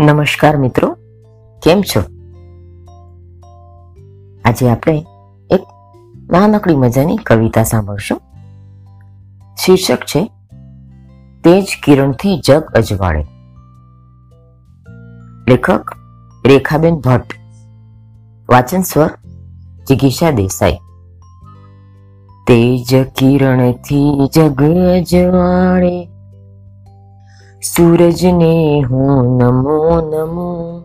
નમસ્કાર મિત્રો, કેમ છો? આજે આપણે એક નાનકડી મજાની કવિતા સાંભળશું. શીર્ષક છે, તેજ કિરણથી જગ અજવાળે. લેખક રેખાબેન ભટ્ટ, વાચન સ્વર જિગીષા દેસાઈ. તેજ કિરણથી જગ અજવાળે સૂરજને હું નમો નમો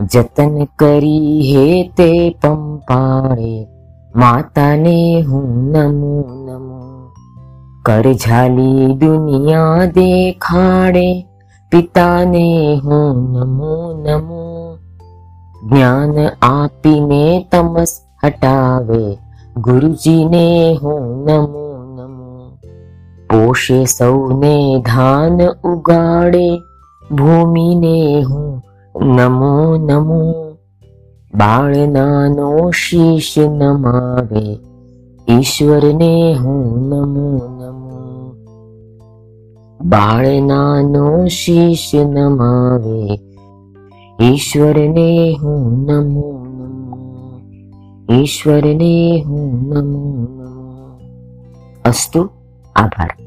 જતન કરી હે તે પંપાળે. માતાને હું નમો નમો કરઝાલી દુનિયા દેખાડે. પિતાને હું નમો નમો જ્ઞાન આપીને તમસ હટાવે. ગુરુજીને હું નમો નમો પોષે સૌને ધાન ઉગાડે, ભૂમિને હું નમો નમો. બાળ નાનો શીશ નમાવે, ઈશ્વરને હું નમો નમો. બાળ નાનો શીશ નમાવે, ઈશ્વરને હું નમો નમો. ઈશ્વરને હું નમો નમો. અસ્તુ, આભાર.